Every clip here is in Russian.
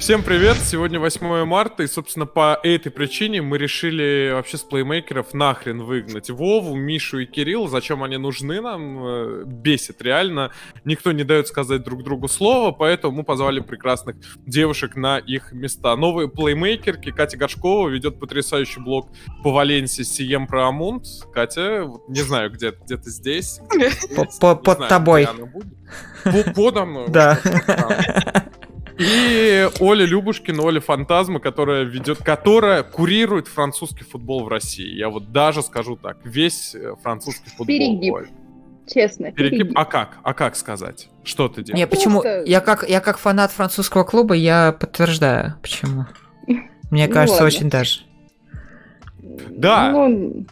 Всем привет! Сегодня 8 марта, и, собственно, по этой причине мы решили вообще с плеймейкеров нахрен выгнать Вову, Мишу и Кирилл. Зачем они нужны нам? Э, бесит реально. Никто не дает сказать друг другу слово, поэтому мы позвали прекрасных девушек на их места. Новые плеймейкерки Катя Горшкова ведет потрясающий блог по Валенсии Сием про Амунд. Катя, не знаю, где, где ты здесь. Под тобой. Подо мной. Да. И Оля Любушкина, Оля Фантазма, которая ведет, которая курирует французский футбол в России. Я вот даже скажу так, весь э, французский футбол. Перегиб. Честно. Перегиб. перегиб. А как? А как сказать? Что ты делаешь? Не, почему? Я как, я как фанат французского клуба, я подтверждаю. Почему? Мне ну кажется, очень даже. Да. Ну,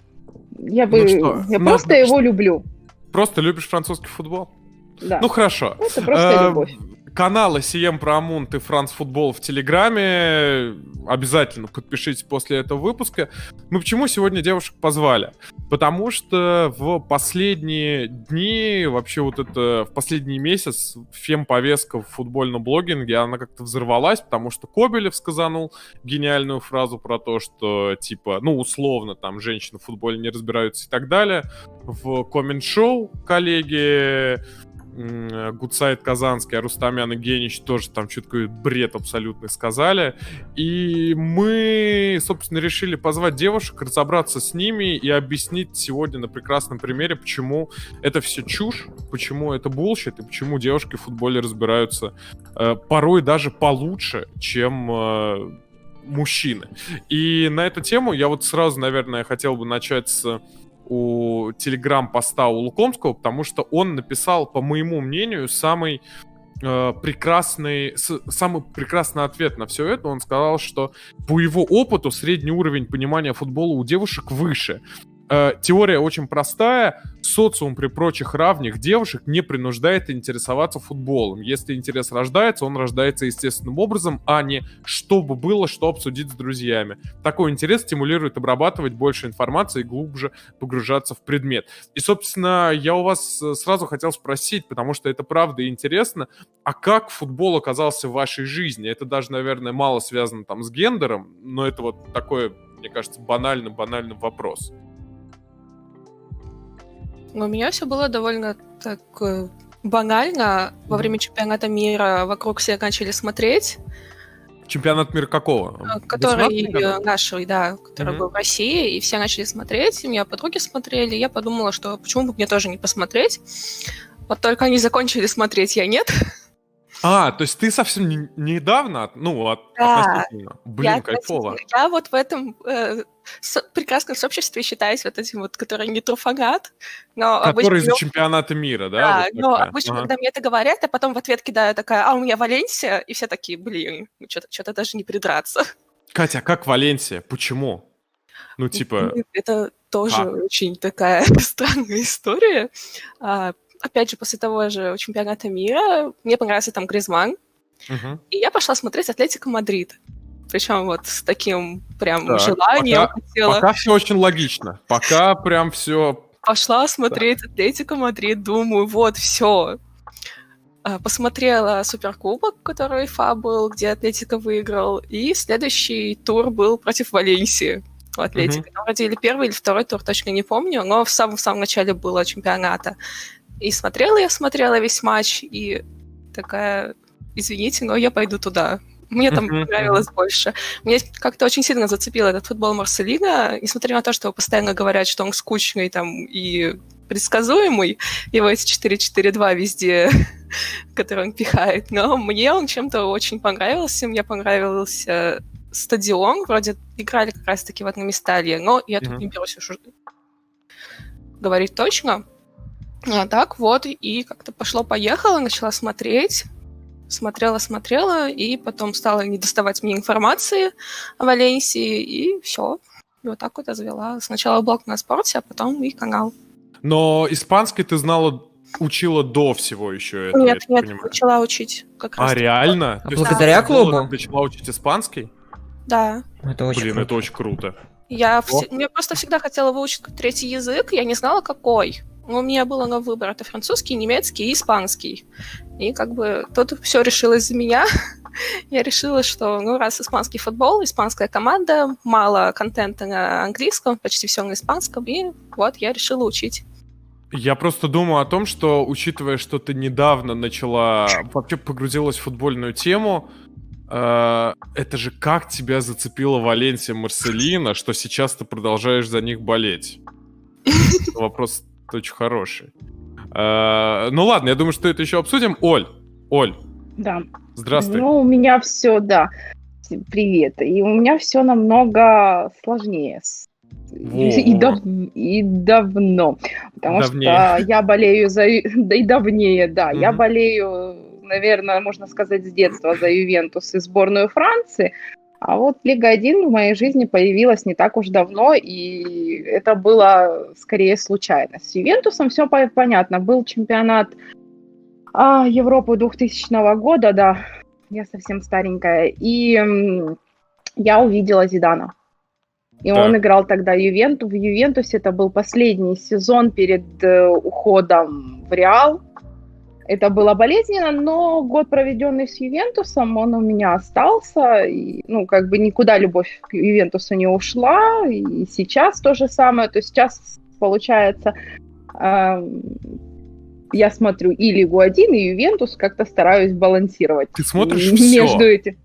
я бы... Ну, я ну, просто его люблю. Просто любишь французский футбол? Да. Ну хорошо. Это просто а, любовь каналы CM про и Франц Футбол в Телеграме. Обязательно подпишитесь после этого выпуска. Мы почему сегодня девушек позвали? Потому что в последние дни, вообще вот это, в последний месяц фем-повестка в футбольном блогинге, она как-то взорвалась, потому что Кобелев сказанул гениальную фразу про то, что, типа, ну, условно, там, женщины в футболе не разбираются и так далее. В коммент-шоу коллеги Гудсайд Казанский, а Рустамян и Генич тоже там что-то бред абсолютный сказали. И мы, собственно, решили позвать девушек, разобраться с ними и объяснить сегодня на прекрасном примере, почему это все чушь, почему это bullshit, и почему девушки в футболе разбираются э, порой даже получше, чем э, мужчины. И на эту тему я вот сразу, наверное, хотел бы начать с у телеграм-поста у Лукомского, потому что он написал, по моему мнению, самый э, прекрасный, с, самый прекрасный ответ на все это. Он сказал, что по его опыту средний уровень понимания футбола у девушек выше. Э, теория очень простая. Социум при прочих равных девушек не принуждает интересоваться футболом. Если интерес рождается, он рождается естественным образом, а не чтобы было, что обсудить с друзьями. Такой интерес стимулирует обрабатывать больше информации и глубже погружаться в предмет. И, собственно, я у вас э, сразу хотел спросить, потому что это правда интересно, а как футбол оказался в вашей жизни? Это даже, наверное, мало связано там с гендером, но это вот такой, мне кажется, банальный-банальный вопрос. У меня все было довольно так банально. Во время чемпионата мира вокруг все начали смотреть. Чемпионат мира какого? А, который э, нашего, да, который mm-hmm. был в России, и все начали смотреть, и меня подруги смотрели, я подумала, что почему бы мне тоже не посмотреть. Вот только они закончили смотреть, я нет. А, то есть ты совсем не, недавно, ну, от, да. относительно. Блин, я, кайфово. Я вот в этом э, со, прекрасном сообществе считаюсь вот этим вот, который не труфанат. Но который обычно, из чемпионата мира, да? Да, вот но обычно, ага. когда мне это говорят, я потом в ответ кидаю такая, а у меня Валенсия, и все такие, блин, ну что-то, что-то даже не придраться. Катя, а как Валенсия? Почему? Ну, типа... Это тоже как? очень такая странная история. А, опять же, после того же чемпионата мира мне понравился там Гризман, uh-huh. и я пошла смотреть Атлетико Мадрид. Причем вот с таким прям так, желанием пока, хотела. Пока все очень логично. Пока прям все. Пошла смотреть так. Атлетико Мадрид, думаю, вот все. А, посмотрела Суперкубок, который УЕФА был, где Атлетико выиграл, и следующий тур был против Валенсии у Атлетико. Mm-hmm. Там вроде или первый, или второй тур, точно не помню, но в самом, в самом начале было чемпионата. И смотрела я, смотрела весь матч, и такая, извините, но я пойду туда. Мне там понравилось больше. Мне как-то очень сильно зацепил этот футбол Марселина, несмотря на то, что постоянно говорят, что он скучный там и предсказуемый, его эти 4-4-2 везде, которые он пихает. Но мне он чем-то очень понравился. Мне понравился стадион. Вроде играли как раз-таки в одном месталье, но я тут не берусь уже говорить точно. А так вот, и как-то пошло-поехало, начала смотреть, смотрела, смотрела, и потом стала не доставать мне информации о Валенсии, и все. И вот так вот я завела. Сначала блог на спорте, а потом и канал. Но испанский ты знала, учила до всего еще этого? Нет, нет, понимаю. начала учить. Как раз а, реально? А благодаря клубу? Начала учить испанский? Да. Это очень Блин, круто. это очень круто. Я, вс... я просто всегда хотела выучить третий язык, я не знала, какой. У меня было на выбор это французский, немецкий и испанский. И как бы тут все решилось за меня. я решила, что, ну, раз испанский футбол, испанская команда, мало контента на английском, почти все на испанском, и вот я решила учить. Я просто думаю о том, что, учитывая, что ты недавно начала, вообще погрузилась в футбольную тему, э, это же как тебя зацепила Валенсия Марселина, что сейчас ты продолжаешь за них болеть? Вопрос очень хороший. Э, ну ладно, я думаю, что это еще обсудим. Оль, Оль. Да. Здравствуй. Ну, у меня все, да. Привет. И у меня все намного сложнее. И, дав... и давно. Потому давнее. что я болею за... Да и давнее, да. Mm-hmm. Я болею, наверное, можно сказать, с детства за Ювентус и сборную Франции. А вот Лига 1 в моей жизни появилась не так уж давно, и это было скорее случайно. С Ювентусом все понятно. Был чемпионат а, Европы 2000 года, да, я совсем старенькая, и я увидела Зидана. И да. он играл тогда Ювенту. В Ювентусе это был последний сезон перед э, уходом в Реал. Это было болезненно, но год, проведенный с Ювентусом, он у меня остался. И, ну, как бы никуда любовь к Ювентусу не ушла. И сейчас то же самое. То есть сейчас, получается, э, я смотрю и Лигу 1, и Ювентус, как-то стараюсь балансировать. Ты смотришь между все. этим.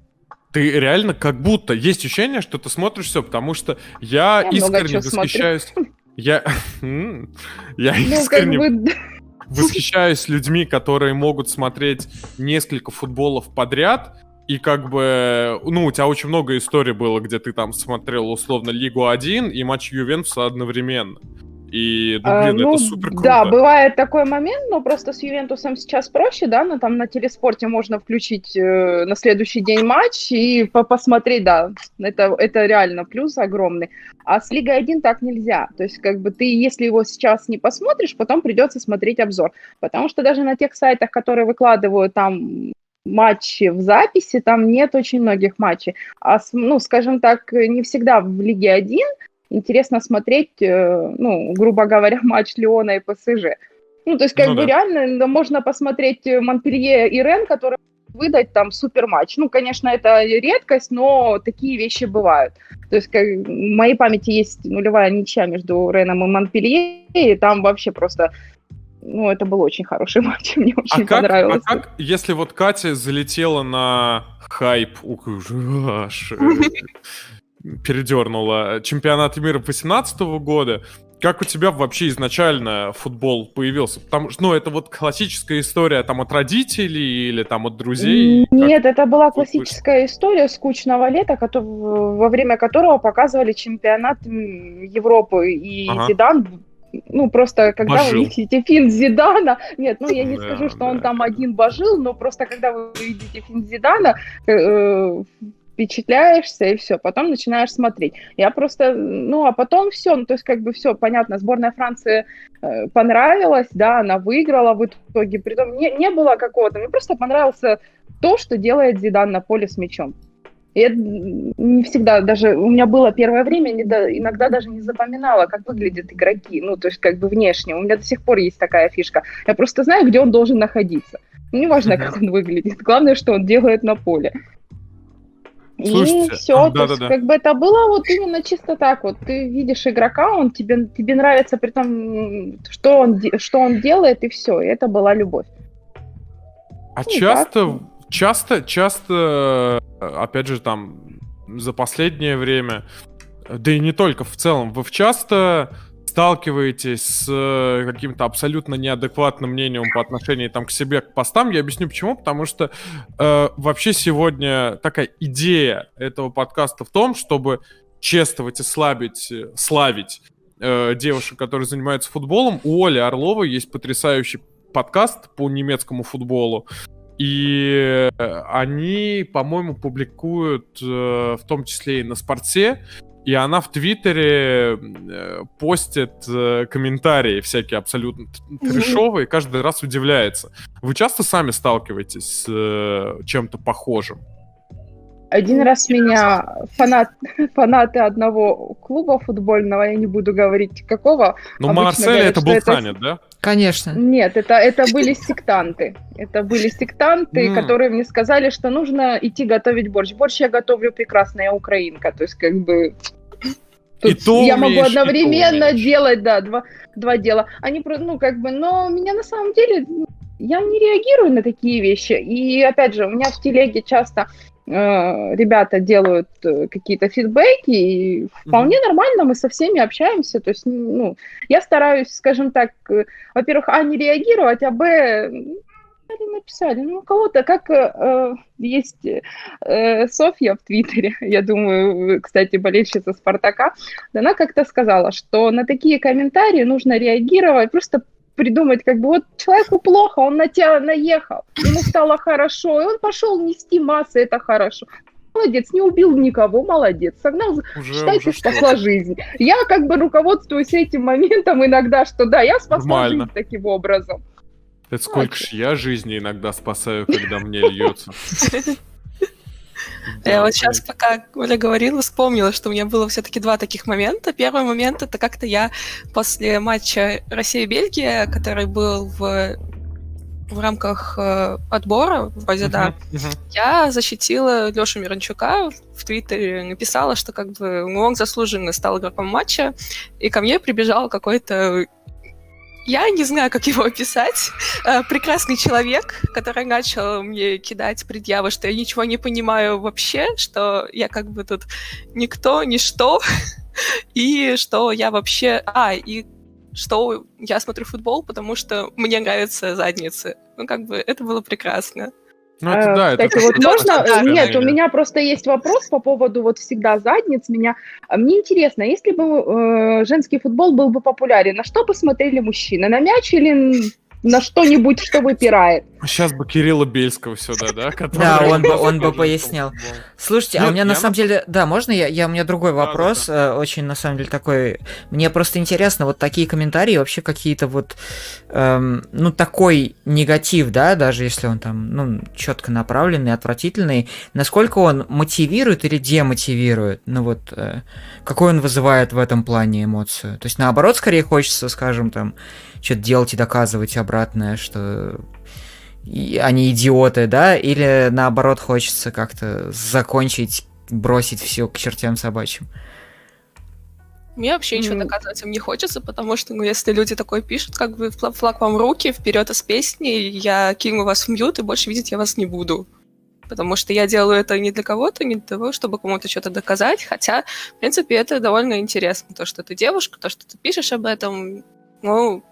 Ты реально как будто есть ощущение, что ты смотришь все, потому что я, я искренне восхищаюсь. Я, я ну, искренне как бы... восхищаюсь людьми, которые могут смотреть несколько футболов подряд. И как бы, ну, у тебя очень много историй было, где ты там смотрел условно Лигу 1 и матч Ювентуса одновременно. И, ну, блин, а, ну, это супер круто. Да, бывает такой момент, но просто с Ювентусом сейчас проще, да, но там на телеспорте можно включить э, на следующий день матч и по посмотреть, да, это, это реально плюс огромный. А с Лигой 1 так нельзя. То есть, как бы ты, если его сейчас не посмотришь, потом придется смотреть обзор. Потому что даже на тех сайтах, которые выкладывают там матчи в записи, там нет очень многих матчей. А, ну, скажем так, не всегда в Лиге 1 интересно смотреть, э, ну, грубо говоря, матч Леона и ПСЖ. Ну, то есть, как ну, бы да. реально можно посмотреть Монпелье и Рен, которые выдать там супер матч. Ну, конечно, это редкость, но такие вещи бывают. То есть, как, в моей памяти есть нулевая ничья между Реном и Монпелье, и там вообще просто ну, это был очень хороший матч, мне очень а как, понравилось. А как, если вот Катя залетела на хайп, ух, аж, передернула. Чемпионат мира 2018 года. Как у тебя вообще изначально футбол появился? Потому что, ну, это вот классическая история там от родителей или там от друзей? Нет, как... это была классическая история скучного лета, во время которого показывали чемпионат Европы. И ага. Зидан ну, просто когда божил. вы видите фильм Зидана, нет, ну, я не да, скажу, что да. он там один божил, но просто когда вы видите фильм Зидана, э, впечатляешься и все, потом начинаешь смотреть. Я просто, ну, а потом все, ну, то есть как бы все, понятно, сборная Франции э, понравилась, да, она выиграла в итоге, притом не, не было какого-то, мне просто понравился то, что делает Зидан на поле с мячом. И это не всегда, даже у меня было первое время, иногда даже не запоминала, как выглядят игроки, ну, то есть как бы внешне. У меня до сих пор есть такая фишка. Я просто знаю, где он должен находиться. Неважно, как он выглядит. Главное, что он делает на поле. Слушайте, и все, а, то есть, да. как бы это было вот именно чисто так вот. Ты видишь игрока, он тебе, тебе нравится при том, что он, что он делает, и все. И это была любовь. А ну, часто, так. часто, часто, опять же, там, за последнее время, да и не только в целом, вы часто сталкиваетесь с э, каким-то абсолютно неадекватным мнением по отношению там, к себе, к постам. Я объясню почему. Потому что э, вообще сегодня такая идея этого подкаста в том, чтобы чествовать и слабить, э, славить э, девушек, которые занимаются футболом. У Оли Орловой есть потрясающий подкаст по немецкому футболу. И они, по-моему, публикуют э, в том числе и на спорте и она в Твиттере э, постит э, комментарии всякие абсолютно трешовые, каждый раз удивляется. Вы часто сами сталкиваетесь с э, чем-то похожим? Один раз меня фанат, фанаты одного клуба футбольного, я не буду говорить какого. Ну, Марсель это был это... да? Конечно. Нет, это, это были сектанты. Это были сектанты, mm. которые мне сказали, что нужно идти готовить борщ. Борщ я готовлю прекрасно, я украинка. То есть, как бы... Тут и то я умеешь, могу одновременно делать, да, два, два дела. Они, ну, как бы, но меня на самом деле, я не реагирую на такие вещи. И, опять же, у меня в телеге часто ребята делают э, какие-то фидбэки, и вполне mm-hmm. нормально, мы со всеми общаемся. То есть, ну, я стараюсь, скажем так, э, во-первых, а, не реагировать, а, б, написали. Ну, кого-то, как э, есть э, Софья в Твиттере, я думаю, кстати, болельщица Спартака, она как-то сказала, что на такие комментарии нужно реагировать просто придумать, как бы вот человеку плохо, он на тебя наехал, ему стало хорошо, и он пошел нести массы, это хорошо. Молодец, не убил никого, молодец. Согнал, уже, считайте, уже спасла что? жизнь. Я как бы руководствуюсь этим моментом иногда, что да, я спасла Нормально. жизнь таким образом. Это сколько ж я жизни иногда спасаю, когда мне льется. Я вот сейчас, пока Оля говорила, вспомнила, что у меня было все-таки два таких момента. Первый момент — это как-то я после матча Россия-Бельгия, который был в в рамках э, отбора, вроде uh-huh, да, uh-huh. я защитила Лешу Миранчука в Твиттере, написала, что как бы он заслуженно стал игроком матча, и ко мне прибежал какой-то я не знаю, как его описать. Э, прекрасный человек, который начал мне кидать предъявы, что я ничего не понимаю вообще, что я как бы тут никто, ничто, и что я вообще... А, и что я смотрю футбол, потому что мне нравятся задницы. Ну, как бы, это было прекрасно. Ну, это, да, Кстати, это вот можно... Да, Нет, у меня просто есть вопрос по поводу вот всегда задниц. Меня... Мне интересно, если бы э, женский футбол был бы популярен, на что бы смотрели мужчины? На мяч или на что-нибудь, что выпирает. Сейчас бы Кирилла Бельского сюда, да? Да, он бы, он бы пояснял. Слушайте, а у меня на самом деле... Да, можно я? я у меня другой вопрос, э, очень на самом деле такой... Мне просто интересно, вот такие комментарии, вообще какие-то вот... Эм, ну, такой негатив, да, даже если он там, ну, четко направленный, отвратительный, насколько он мотивирует или демотивирует? Ну, вот, э, какой он вызывает в этом плане эмоцию? То есть, наоборот, скорее хочется, скажем, там, что-то делать и доказывать обратное, что они идиоты, да, или наоборот хочется как-то закончить, бросить все к чертям собачьим. Мне вообще ничего доказывать им не хочется, потому что, ну, если люди такое пишут, как бы флаг вам руки, вперед из песни, я кину вас в мьют, и больше видеть я вас не буду. Потому что я делаю это не для кого-то, не для того, чтобы кому-то что-то доказать, хотя, в принципе, это довольно интересно, то, что ты девушка, то, что ты пишешь об этом, ну,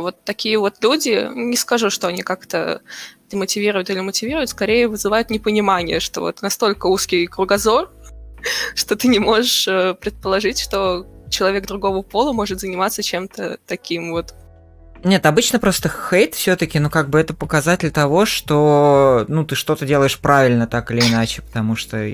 вот такие вот люди, не скажу, что они как-то демотивируют или мотивируют, скорее вызывают непонимание, что вот настолько узкий кругозор, что ты не можешь э, предположить, что человек другого пола может заниматься чем-то таким вот. Нет, обычно просто хейт все-таки, ну как бы это показатель того, что ну ты что-то делаешь правильно так или иначе, потому что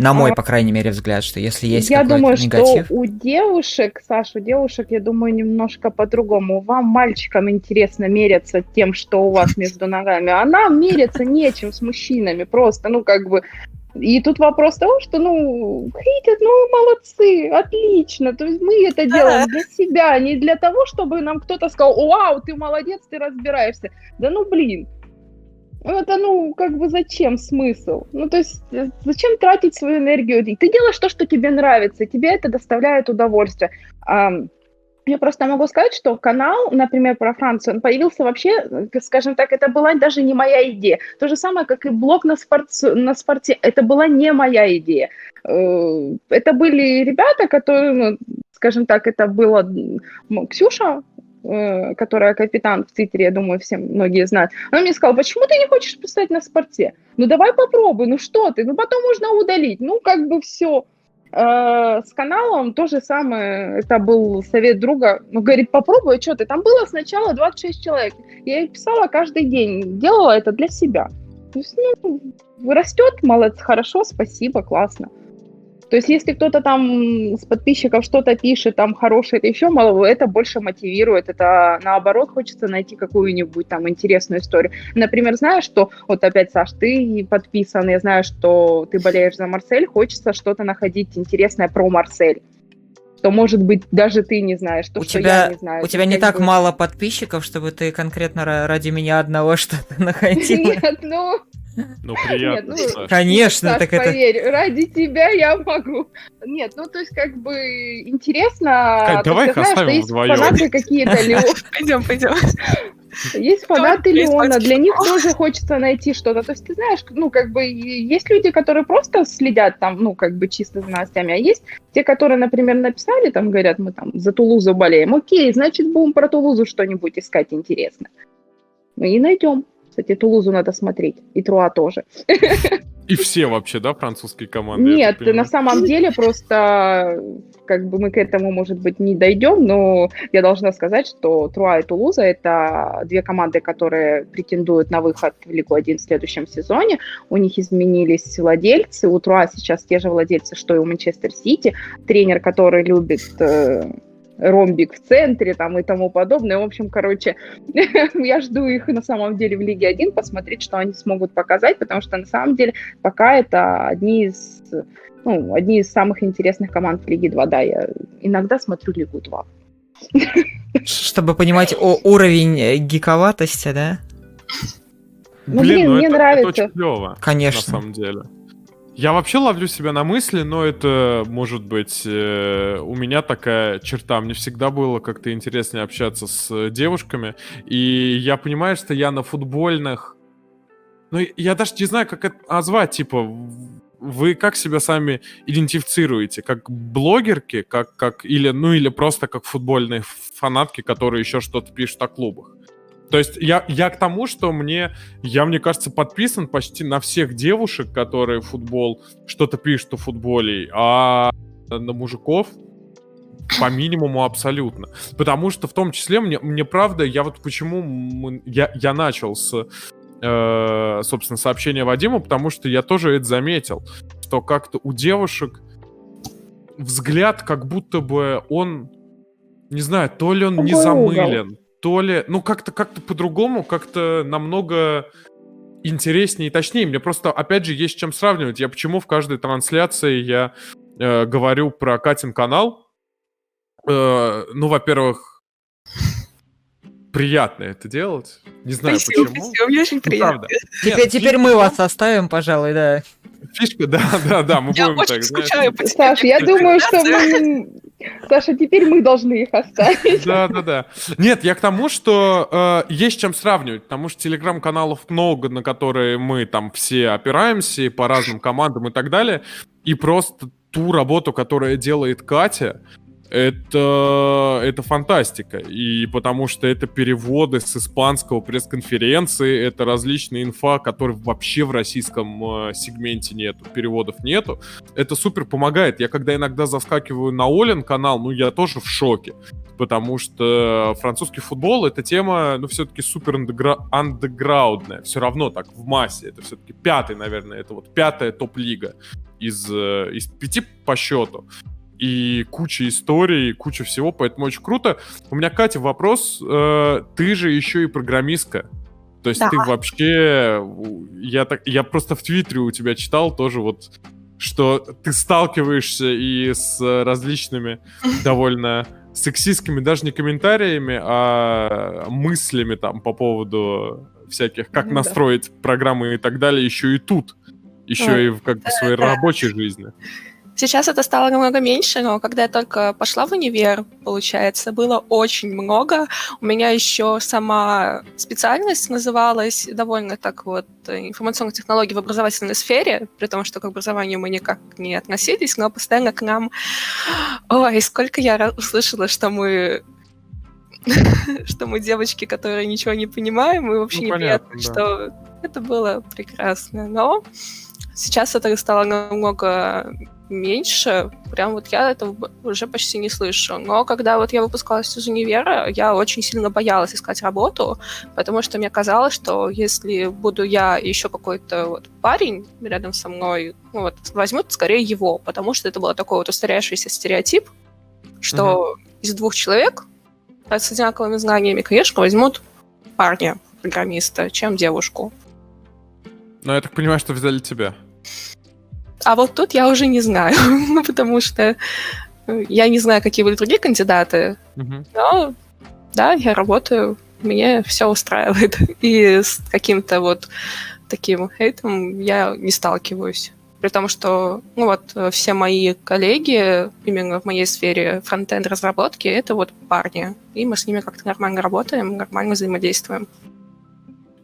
на мой, а, по крайней мере, взгляд, что если есть я думаю, негатив... что у девушек, Саша, у девушек, я думаю, немножко по-другому. Вам, мальчикам, интересно меряться тем, что у вас между ногами, а нам меряться нечем с мужчинами. Просто, ну, как бы, и тут вопрос того, что, ну, хейтят, ну, молодцы, отлично. То есть мы это делаем для себя, не для того, чтобы нам кто-то сказал, вау, ты молодец, ты разбираешься. Да ну, блин, это, ну, как бы зачем смысл? Ну, то есть, э, зачем тратить свою энергию? Ты делаешь то, что тебе нравится, тебе это доставляет удовольствие. Я просто могу сказать, что канал, например, про Францию, он появился вообще, э, скажем так, это была даже не моя идея. То же самое, как и блог на, спорт, на спорте, это была не моя идея. Э, это были ребята, которые, ну, скажем так, это была Ксюша, которая капитан в Твиттере, я думаю, все многие знают, она мне сказала, почему ты не хочешь писать на спорте? Ну давай попробуй, ну что ты, ну потом можно удалить, ну как бы все. Э, с каналом то же самое, это был совет друга, ну говорит, попробуй, а что ты, там было сначала 26 человек, я их писала каждый день, делала это для себя. То есть, ну, растет, молодец, хорошо, спасибо, классно. То есть, если кто-то там с подписчиков что-то пишет, там хорошее, это еще мало, это больше мотивирует. Это наоборот хочется найти какую-нибудь там интересную историю. Например, знаешь, что вот опять, Саш, ты подписан, я знаю, что ты болеешь за Марсель, хочется что-то находить интересное про Марсель. что, может быть, даже ты не знаешь, то, у что тебя, я не знаю. У тебя не так бы... мало подписчиков, чтобы ты конкретно ради меня одного что-то находила. Нет, ну... Ну, приятно, Нет, ну, Конечно, Саш, так поверь, это... ради тебя я могу. Нет, ну, то есть, как бы, интересно... Кать, давай их оставим вдвоем. фанаты какие-то, Пойдем, пойдем. Есть фанаты Леона, для них тоже хочется найти что-то. То есть, ты знаешь, ну, как бы, есть люди, которые просто следят там, ну, как бы, чисто за новостями, а есть те, которые, например, написали, там, говорят, мы там за Тулузу болеем. Окей, значит, будем про Тулузу что-нибудь искать интересно. Мы и найдем. Кстати, Тулузу надо смотреть. И Труа тоже. И все вообще, да, французские команды? Нет, на самом деле просто как бы мы к этому, может быть, не дойдем, но я должна сказать, что Труа и Тулуза — это две команды, которые претендуют на выход в Лигу 1 в следующем сезоне. У них изменились владельцы. У Труа сейчас те же владельцы, что и у Манчестер Сити. Тренер, который любит э, ромбик в центре там и тому подобное. В общем, короче, я жду их на самом деле в Лиге 1, посмотреть, что они смогут показать, потому что на самом деле пока это одни из, ну, одни из самых интересных команд в Лиге 2. Да, я иногда смотрю Лигу 2. Чтобы понимать о уровень гиковатости, да? Ну, блин, блин ну мне это, нравится. Это очень клево, Конечно. На самом деле. Я вообще ловлю себя на мысли, но это, может быть, э, у меня такая черта. Мне всегда было как-то интереснее общаться с девушками. И я понимаю, что я на футбольных... Ну, я даже не знаю, как это назвать. Типа, вы как себя сами идентифицируете? Как блогерки? Как, как, или, ну, или просто как футбольные фанатки, которые еще что-то пишут о клубах? То есть я, я к тому, что мне, я, мне кажется, подписан почти на всех девушек, которые футбол, что-то пишут о футболе, а на мужиков по минимуму абсолютно. Потому что в том числе мне, мне правда, я вот почему я, я начал с, э, собственно, сообщения Вадиму, потому что я тоже это заметил, что как-то у девушек взгляд как будто бы он, не знаю, то ли он не замылен, то ли, ну как-то как-то по-другому, как-то намного интереснее и точнее. Мне просто, опять же, есть чем сравнивать. Я почему в каждой трансляции я э, говорю про Катин канал. Э, ну, во-первых, приятно это делать. Не знаю спасибо, почему. Спасибо, мне очень приятно. Ну, теперь, Нет, теперь мы вас оставим, пожалуй, да. Фишка, да, да, да, мы я будем очень так. скучаю по Саша, я думаю, что мы... Саша, теперь мы должны их оставить. Да, да, да. Нет, я к тому, что э, есть чем сравнивать, потому что телеграм-каналов много, на которые мы там все опираемся по разным командам и так далее, и просто ту работу, которая делает Катя, это, это фантастика. И потому что это переводы с испанского пресс-конференции, это различные инфа, которых вообще в российском э, сегменте нету, переводов нету. Это супер помогает. Я когда иногда заскакиваю на Олен канал, ну я тоже в шоке. Потому что французский футбол это тема, ну, все-таки супер андеграундная. Все равно так, в массе. Это все-таки пятый, наверное, это вот пятая топ-лига из, э, из пяти по счету и куча историй, куча всего, поэтому очень круто. У меня, Катя, вопрос. Э, ты же еще и программистка. То есть да. ты вообще... Я, так, я просто в Твиттере у тебя читал тоже вот, что ты сталкиваешься и с различными довольно сексистскими даже не комментариями, а мыслями там по поводу всяких, как ну, настроить программы и так далее, еще и тут, еще и в как бы своей да. рабочей жизни. Сейчас это стало намного меньше, но когда я только пошла в универ, получается, было очень много. У меня еще сама специальность называлась довольно так вот информационных технологий в образовательной сфере, при том, что к образованию мы никак не относились, но постоянно к нам... Ой, сколько я услышала, что мы что мы девочки, которые ничего не понимаем, и вообще ну, непонятно, понятно, да. что это было прекрасно. Но сейчас это стало намного меньше, прям вот я это уже почти не слышу. Но когда вот я выпускалась из универа, я очень сильно боялась искать работу, потому что мне казалось, что если буду я и еще какой-то вот парень рядом со мной, ну вот, возьмут скорее его, потому что это был такой вот устаряющийся стереотип, что mm-hmm. из двух человек с одинаковыми знаниями, конечно, возьмут парня, программиста, чем девушку. Но я так понимаю, что взяли тебя. А вот тут я уже не знаю, потому что Я не знаю, какие были другие кандидаты, угу. но да, я работаю, мне все устраивает. И с каким-то вот таким хейтом я не сталкиваюсь. При том, что ну вот, все мои коллеги именно в моей сфере фронтенд разработки это вот парни. И мы с ними как-то нормально работаем, нормально взаимодействуем.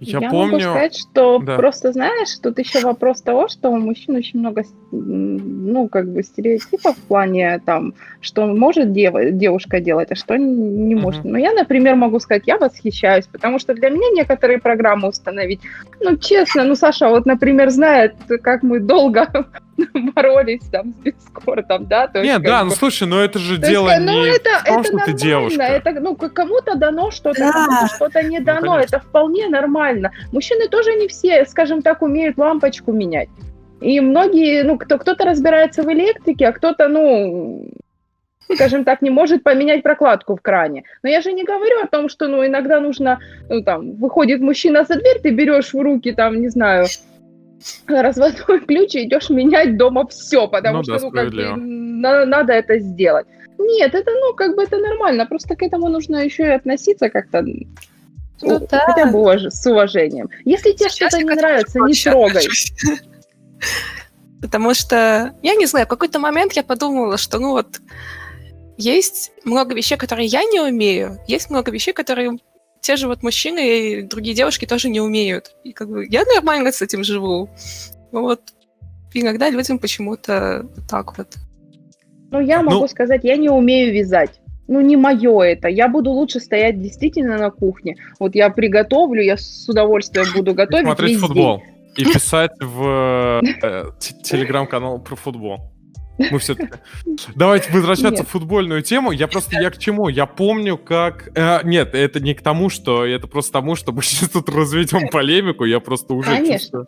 Я, я помню... могу сказать, что да. просто знаешь, тут еще вопрос того, что у мужчин очень много, ну, как бы стереотипов в плане там, что может дев... девушка делать, а что не может. Uh-huh. Но я, например, могу сказать, я восхищаюсь, потому что для меня некоторые программы установить, ну, честно, ну, Саша, вот, например, знает, как мы долго боролись там с Дискордом, да? То Нет, да, бы... ну слушай, ну это же то дело есть, ну, не это, в том, это что нормально. ты девушка. Это, ну, кому-то дано что-то, да. что-то не ну, дано, ну, это вполне нормально. Мужчины тоже не все, скажем так, умеют лампочку менять. И многие, ну, кто, кто-то разбирается в электрике, а кто-то, ну, скажем так, не может поменять прокладку в кране. Но я же не говорю о том, что, ну, иногда нужно, ну, там, выходит мужчина за дверь, ты берешь в руки, там, не знаю, разводной ключ и идешь менять дома все, потому ну, что, да, ну, как бы, на, надо это сделать. Нет, это, ну, как бы это нормально, просто к этому нужно еще и относиться как-то ну, да. хотя бы с уважением. Если тебе что-то не нравится, не трогай. Потому что, я не знаю, в какой-то момент я подумала, что, ну вот, есть много вещей, которые я не умею, есть много вещей, которые те же вот мужчины и другие девушки тоже не умеют. И как бы я нормально с этим живу. Вот иногда людям почему-то так вот. Ну, я могу ну... сказать, я не умею вязать. Ну, не мое это. Я буду лучше стоять действительно на кухне. Вот я приготовлю, я с удовольствием буду готовить. Смотреть весь футбол. День. И писать в э, телеграм-канал про футбол. Мы все Давайте возвращаться нет. в футбольную тему. Я просто, я к чему? Я помню, как... Э, нет, это не к тому, что... Это просто тому, что мы сейчас тут разведем полемику. Я просто уже Конечно. чувствую.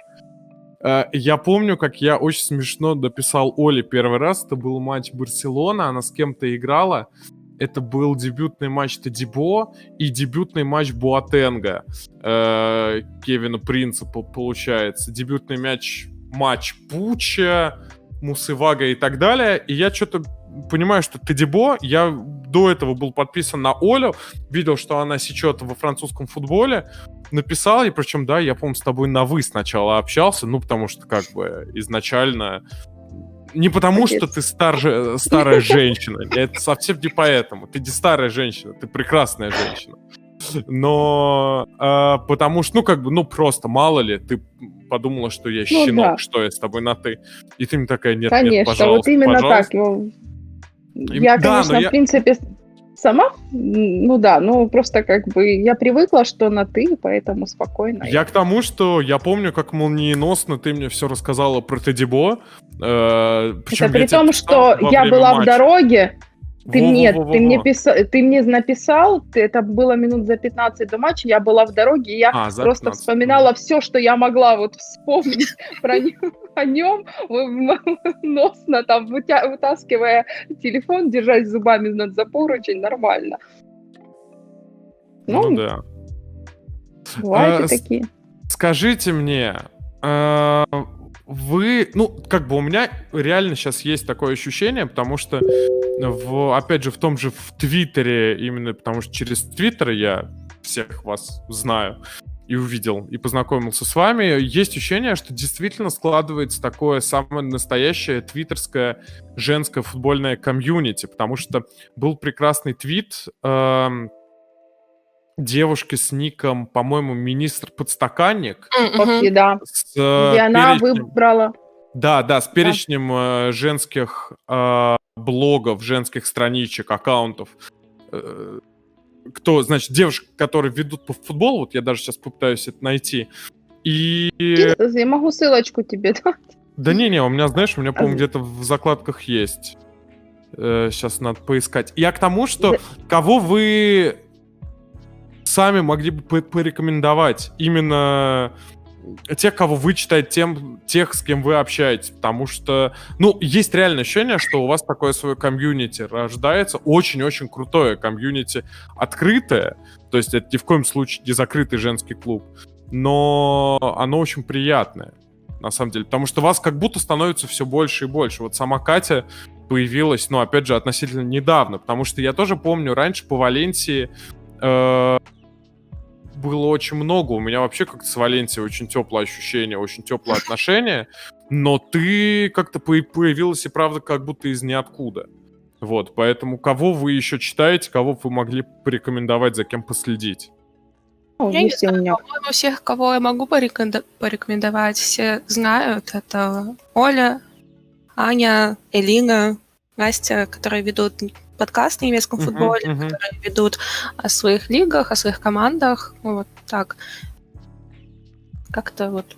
Э, я помню, как я очень смешно дописал Оле первый раз. Это был матч Барселона. Она с кем-то играла. Это был дебютный матч Тадибо и дебютный матч Буатенга. Э, Кевина Принципа, получается. Дебютный мяч матч Пуча Мусывага и так далее. И я что-то понимаю, что Тедибо, я до этого был подписан на Олю, видел, что она сечет во французском футболе, написал, и причем, да, я, помню, с тобой на «вы» сначала общался, ну, потому что, как бы, изначально... Не потому, Отец. что ты старже, старая женщина, это совсем не поэтому. Ты не старая женщина, ты прекрасная женщина. Но э, потому что, ну, как бы, ну, просто, мало ли, ты подумала, что я ну, щенок, да. что я с тобой на ты. И ты мне такая, нет, конечно, нет, пожалуйста, вот именно пожалуйста. так. Я, да, конечно, я... в принципе, сама, ну да, ну просто как бы я привыкла, что на ты, поэтому спокойно. Я к тому, что я помню, как молниеносно ты мне все рассказала про Тедибо. Э, Это при том, что я была матча. в дороге, ты, во, нет, во, во, ты, Мне писал, ты мне написал, ты, это было минут за 15 до матча, я была в дороге, и я а, просто вспоминала все, что я могла вот вспомнить про о нем, носно там вытаскивая телефон, держась зубами над запор, очень нормально. Ну, ну да. Бывают а, такие. Скажите мне, а, вы, ну, как бы у меня реально сейчас есть такое ощущение, потому что, в, опять же, в том же в Твиттере, именно потому что через Твиттер я всех вас знаю и увидел, и познакомился с вами, есть ощущение, что действительно складывается такое самое настоящее твиттерское женское футбольное комьюнити, потому что был прекрасный твит, эм, девушки с ником, по-моему, министр подстаканник. Mm-hmm. Да. С, э, Где она перечнем... выбрала. Да, да, с перечнем да. Э, женских э, блогов, женских страничек, аккаунтов. Э, кто, значит, девушек, которые ведут по футболу, вот я даже сейчас попытаюсь это найти. И... Я могу ссылочку тебе дать. Да не-не, у меня, знаешь, у меня, по-моему, где-то в закладках есть. Э, сейчас надо поискать. Я к тому, что кого вы сами могли бы порекомендовать именно тех, кого вы читаете, тем, тех, с кем вы общаетесь, потому что, ну, есть реальное ощущение, что у вас такое свое комьюнити рождается, очень-очень крутое комьюнити, открытое, то есть это ни в коем случае не закрытый женский клуб, но оно очень приятное. на самом деле, потому что вас как будто становится все больше и больше. Вот сама Катя появилась, ну, опять же, относительно недавно, потому что я тоже помню, раньше по Валенсии э, было очень много. У меня вообще как-то с Валенсией очень теплое ощущение, очень теплое отношение, но ты как-то появилась и правда как будто из ниоткуда. Вот, поэтому кого вы еще читаете, кого вы могли порекомендовать, за кем последить? Ну, я не знаю, меня... по-моему, всех, кого я могу порекомендовать, все знают. Это Оля, Аня, Элина, Настя, которые ведут подкаст на немецком uh-huh, футболе, uh-huh. которые ведут о своих лигах, о своих командах. Вот так. Как-то вот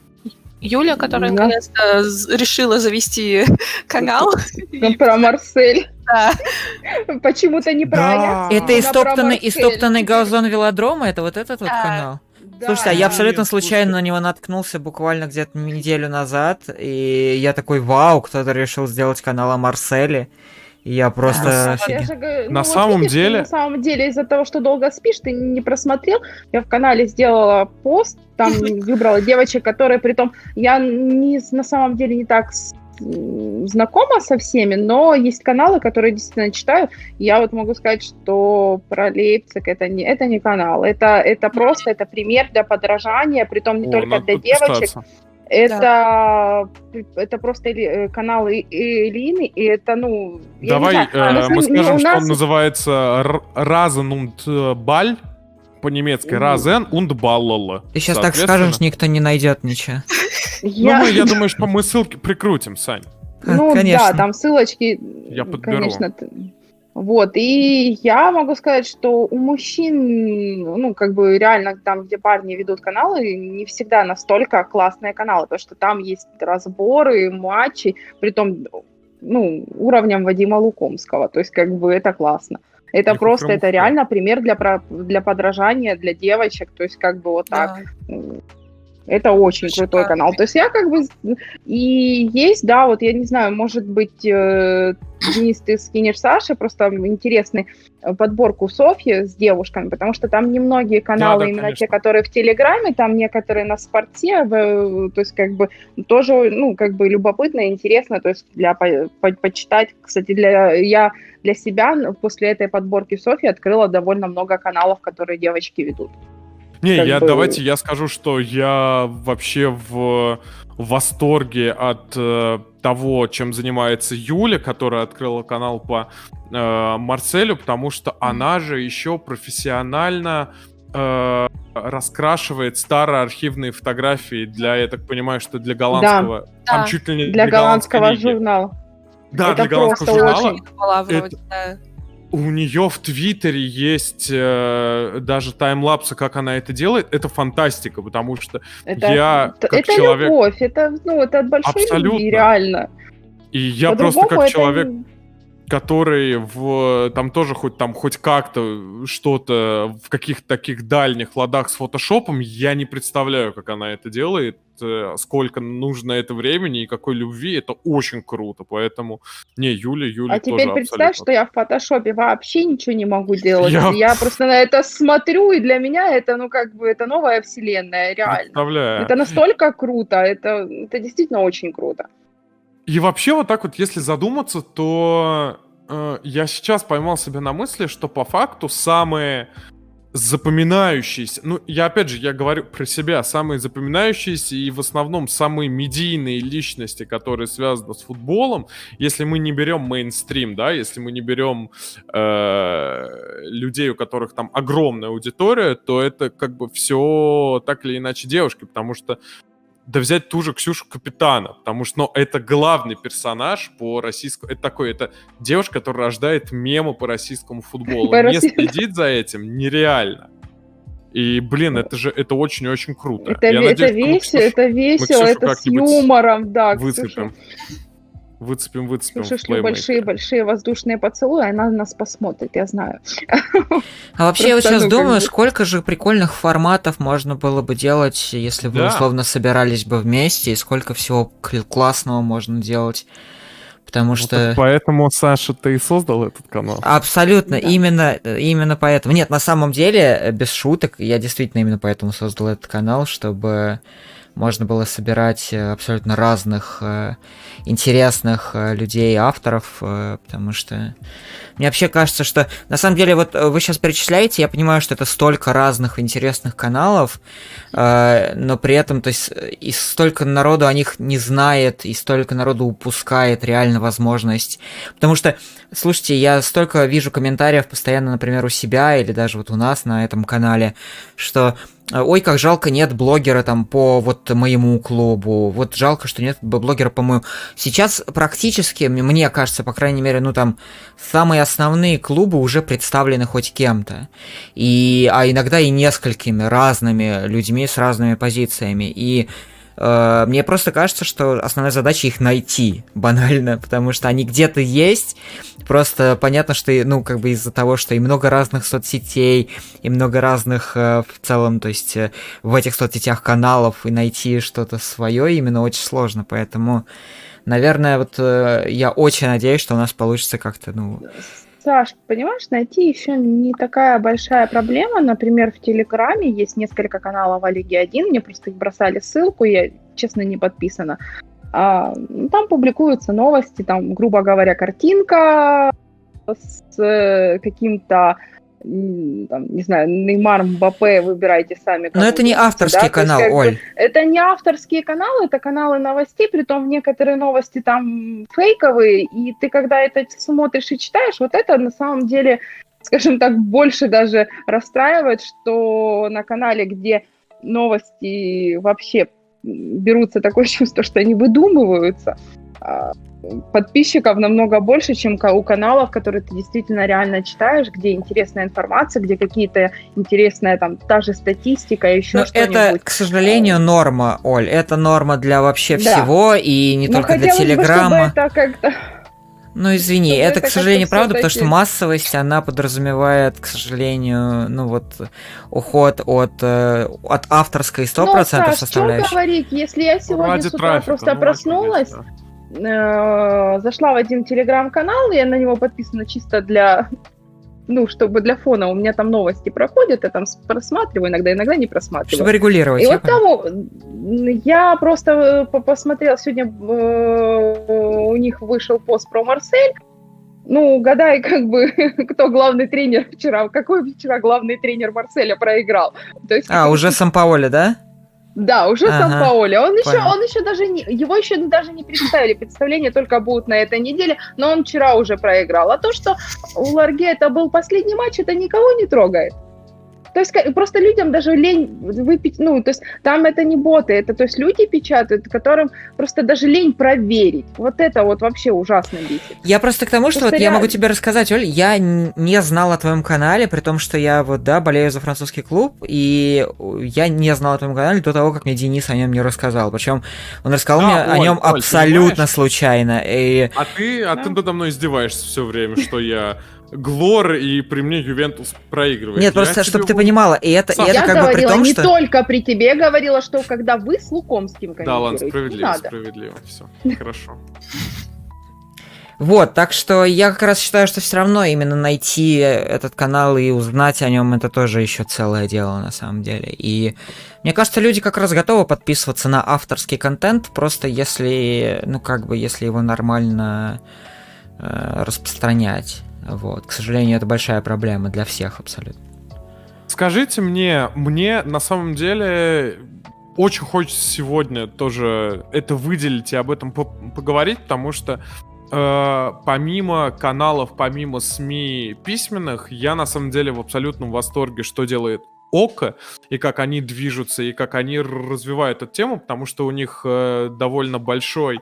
Юля, которая да. наконец-то решила завести канал. Про Марсель. Да. Почему-то не про Это истоптанный, истоптанный газон велодрома? Это вот этот вот канал? Да, Слушайте, а я абсолютно случайно на него наткнулся буквально где-то неделю назад, и я такой, вау, кто-то решил сделать канал о Марселе. Я просто... Я же, ну, на вот самом видишь, деле... На самом деле, из-за того, что долго спишь, ты не просмотрел. Я в канале сделала пост, там выбрала девочек, которые при том... Я не, на самом деле не так знакома со всеми, но есть каналы, которые действительно читаю. Я вот могу сказать, что про Лейпциг это не, это не канал, это, это просто это пример для подражания, при том не О, только для девочек. Это, да. это просто э, канал Элины, и это, ну... Давай знаю, э, мы скажем, что нас... он называется Разен und Баль, по-немецки Разен und Баллала. Ты сейчас так скажешь, никто не найдет ничего. Я... Ну, я думаю, что мы ссылки прикрутим, Сань. Ну, конечно. да, там ссылочки, я подберу. конечно, вот, и я могу сказать, что у мужчин, ну, как бы реально там, где парни ведут каналы, не всегда настолько классные каналы, потому что там есть разборы, матчи, при том, ну, уровнем Вадима Лукомского, то есть как бы это классно. Это и просто, это реально пример для, для подражания для девочек, то есть как бы вот так. Да. Это очень Шикарный. крутой канал. То есть я как бы... И есть, да, вот я не знаю, может быть, э, Денис, ты скинешь Саше просто интересный э, подборку Софьи с девушками, потому что там немногие каналы, да, да, именно конечно. те, которые в Телеграме, там некоторые на спорте, то есть как бы тоже, ну, как бы любопытно и интересно, то есть для по, по, почитать. Кстати, для, я для себя после этой подборки Софьи открыла довольно много каналов, которые девочки ведут. Не, я бы... давайте я скажу, что я вообще в восторге от э, того, чем занимается Юля, которая открыла канал по э, Марселю, потому что она же еще профессионально э, раскрашивает старые архивные фотографии для, я так понимаю, что для голландского, да. там да. чуть ли не для, для голландского журнала. Да, Это для голландского журнала. Очень... Это, у нее в Твиттере есть э, даже таймлапсы, как она это делает. Это фантастика, потому что это, я как это человек... любовь, это, ну, это от большой Абсолютно. любви, реально. И я просто как человек который в там тоже хоть там хоть как-то что-то в каких-то таких дальних ладах с фотошопом, я не представляю, как она это делает, э, сколько нужно это времени и какой любви, это очень круто, поэтому не Юля, Юля. А теперь представь, абсолютно. что я в фотошопе вообще ничего не могу делать, я... я просто на это смотрю и для меня это ну как бы это новая вселенная реально. Представляю. Это настолько круто, это это действительно очень круто. И вообще вот так вот, если задуматься, то э, я сейчас поймал себя на мысли, что по факту самые запоминающиеся, ну, я опять же, я говорю про себя, самые запоминающиеся и в основном самые медийные личности, которые связаны с футболом, если мы не берем мейнстрим, да, если мы не берем э, людей, у которых там огромная аудитория, то это как бы все так или иначе девушки, потому что да взять ту же Ксюшу Капитана, потому что, ну, это главный персонаж по российскому... Это такой, это девушка, которая рождает мемы по российскому футболу. По Не следить за этим нереально. И, блин, это же, это очень-очень круто. Это, Я это, надеюсь, весело, это весело, это с юмором, да. Выцепим. Ксюша. Выцепим, выцепим. Слушай, большие-большие воздушные поцелуи, она нас посмотрит, я знаю. А вообще я вот сейчас думаю, сколько же прикольных форматов можно было бы делать, если бы условно собирались бы вместе, и сколько всего классного можно делать. Потому что... Поэтому, Саша, ты и создал этот канал. Абсолютно, именно, именно поэтому. Нет, на самом деле, без шуток, я действительно именно поэтому создал этот канал, чтобы можно было собирать э, абсолютно разных э, интересных э, людей, авторов, потому что мне вообще кажется, что на самом деле вот вы сейчас перечисляете, я понимаю, что это столько разных интересных каналов, но при этом, то есть, и столько народу о них не знает, и столько народу упускает реально возможность. Потому что, слушайте, я столько вижу комментариев постоянно, например, у себя или даже вот у нас на этом канале, что ой, как жалко, нет блогера там по вот моему клубу, вот жалко, что нет блогера по моему. Сейчас практически, мне кажется, по крайней мере, ну там самые основные клубы уже представлены хоть кем-то, и, а иногда и несколькими разными людьми с разными позициями, и мне просто кажется, что основная задача их найти, банально, потому что они где-то есть, просто понятно, что, ну, как бы из-за того, что и много разных соцсетей, и много разных э, в целом, то есть э, в этих соцсетях каналов, и найти что-то свое именно очень сложно, поэтому, наверное, вот я очень надеюсь, что у нас получится как-то, ну, Саш, понимаешь, найти еще не такая большая проблема. Например, в Телеграме есть несколько каналов о Лиге 1. Мне просто их бросали ссылку, я, честно, не подписана. А, ну, там публикуются новости, там, грубо говоря, картинка с э, каким-то там, не знаю, Неймар, Мбаппе, выбирайте сами. Но это не авторский да? канал, есть, Оль. Бы, это не авторские каналы, это каналы новостей, при том некоторые новости там фейковые, и ты когда это смотришь и читаешь, вот это на самом деле, скажем так, больше даже расстраивает, что на канале, где новости вообще берутся такое чувство, что они выдумываются, подписчиков намного больше, чем у каналов, которые ты действительно реально читаешь, где интересная информация, где какие-то интересная там та же статистика, еще Но что-нибудь. это, к сожалению, норма, Оль. Это норма для вообще да. всего и не Но только для Телеграма. Бы, это как-то... Ну, извини, это, это, к сожалению, правда, потому что массовость, она подразумевает, к сожалению, ну вот, уход от, э, от авторской 100% ну, Саш, составляющей. что говорить, если я сегодня Ради с утра трафика, просто ну, проснулась, э, зашла в один телеграм-канал, я на него подписана чисто для, ну, чтобы для фона. У меня там новости проходят, я там просматриваю иногда, иногда не просматриваю. Чтобы регулировать. И вот там я просто э, посмотрела, сегодня э, у них вышел пост про Марсель, ну, гадай, как бы, кто главный тренер вчера, какой вчера главный тренер Марселя проиграл. То есть, а, уже Сампаоли, да? Да, уже ага, сам Паоли. Он еще, он еще даже не, его еще даже не представили. Представления только будут на этой неделе, но он вчера уже проиграл. А то, что у Ларге это был последний матч, это никого не трогает. То есть просто людям даже лень выпить, ну, то есть там это не боты, это то есть люди печатают, которым просто даже лень проверить. Вот это вот вообще ужасно бесит. Я просто к тому, что просто вот реально... я могу тебе рассказать, Оль, я не знал о твоем канале, при том, что я вот, да, болею за французский клуб, и я не знал о твоем канале до того, как мне Денис о нем не рассказал. Причем он рассказал да, мне Оль, о нем Оль, абсолютно случайно. И... А ты, а ты надо мной издеваешься все время, что я Глор и при мне Ювентус проигрывает. Нет, просто чтобы ты понимала, и это, и это как бы при том, не что... только при тебе говорила, что когда вы с Лукомским Да, ладно, справедливо, справедливо, все, хорошо. Вот, так что я как раз считаю, что все равно именно найти этот канал и узнать о нем это тоже еще целое дело на самом деле. И мне кажется, люди как раз готовы подписываться на авторский контент, просто если, ну как бы, если его нормально э, распространять. Вот. К сожалению, это большая проблема для всех абсолютно. Скажите мне, мне на самом деле очень хочется сегодня тоже это выделить и об этом поговорить, потому что э, помимо каналов, помимо СМИ письменных, я на самом деле в абсолютном восторге, что делает Око, и как они движутся, и как они развивают эту тему, потому что у них э, довольно большой,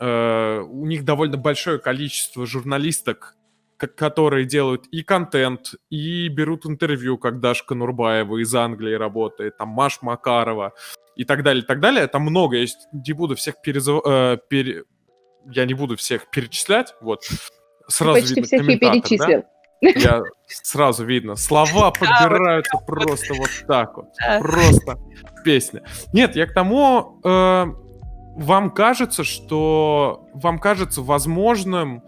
э, у них довольно большое количество журналисток, которые делают и контент, и берут интервью, как Дашка Нурбаева из Англии работает, там Маш Макарова и так далее, и так далее. Там много есть, не буду всех перезав... э, пере... я не буду всех перечислять, вот. Сразу Почти видно всех и перечислил. Да? Я сразу видно. Слова подбираются просто вот так вот. Просто песня. Нет, я к тому, э, вам кажется, что вам кажется возможным